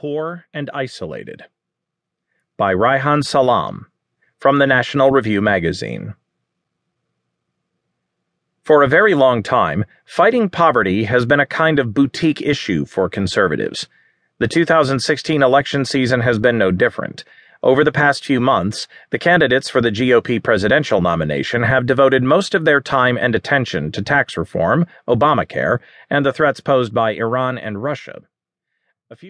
Poor and Isolated. By Reihan Salam, from the National Review Magazine. For a very long time, fighting poverty has been a kind of boutique issue for conservatives. The 2016 election season has been no different. Over the past few months, the candidates for the GOP presidential nomination have devoted most of their time and attention to tax reform, Obamacare, and the threats posed by Iran and Russia. A few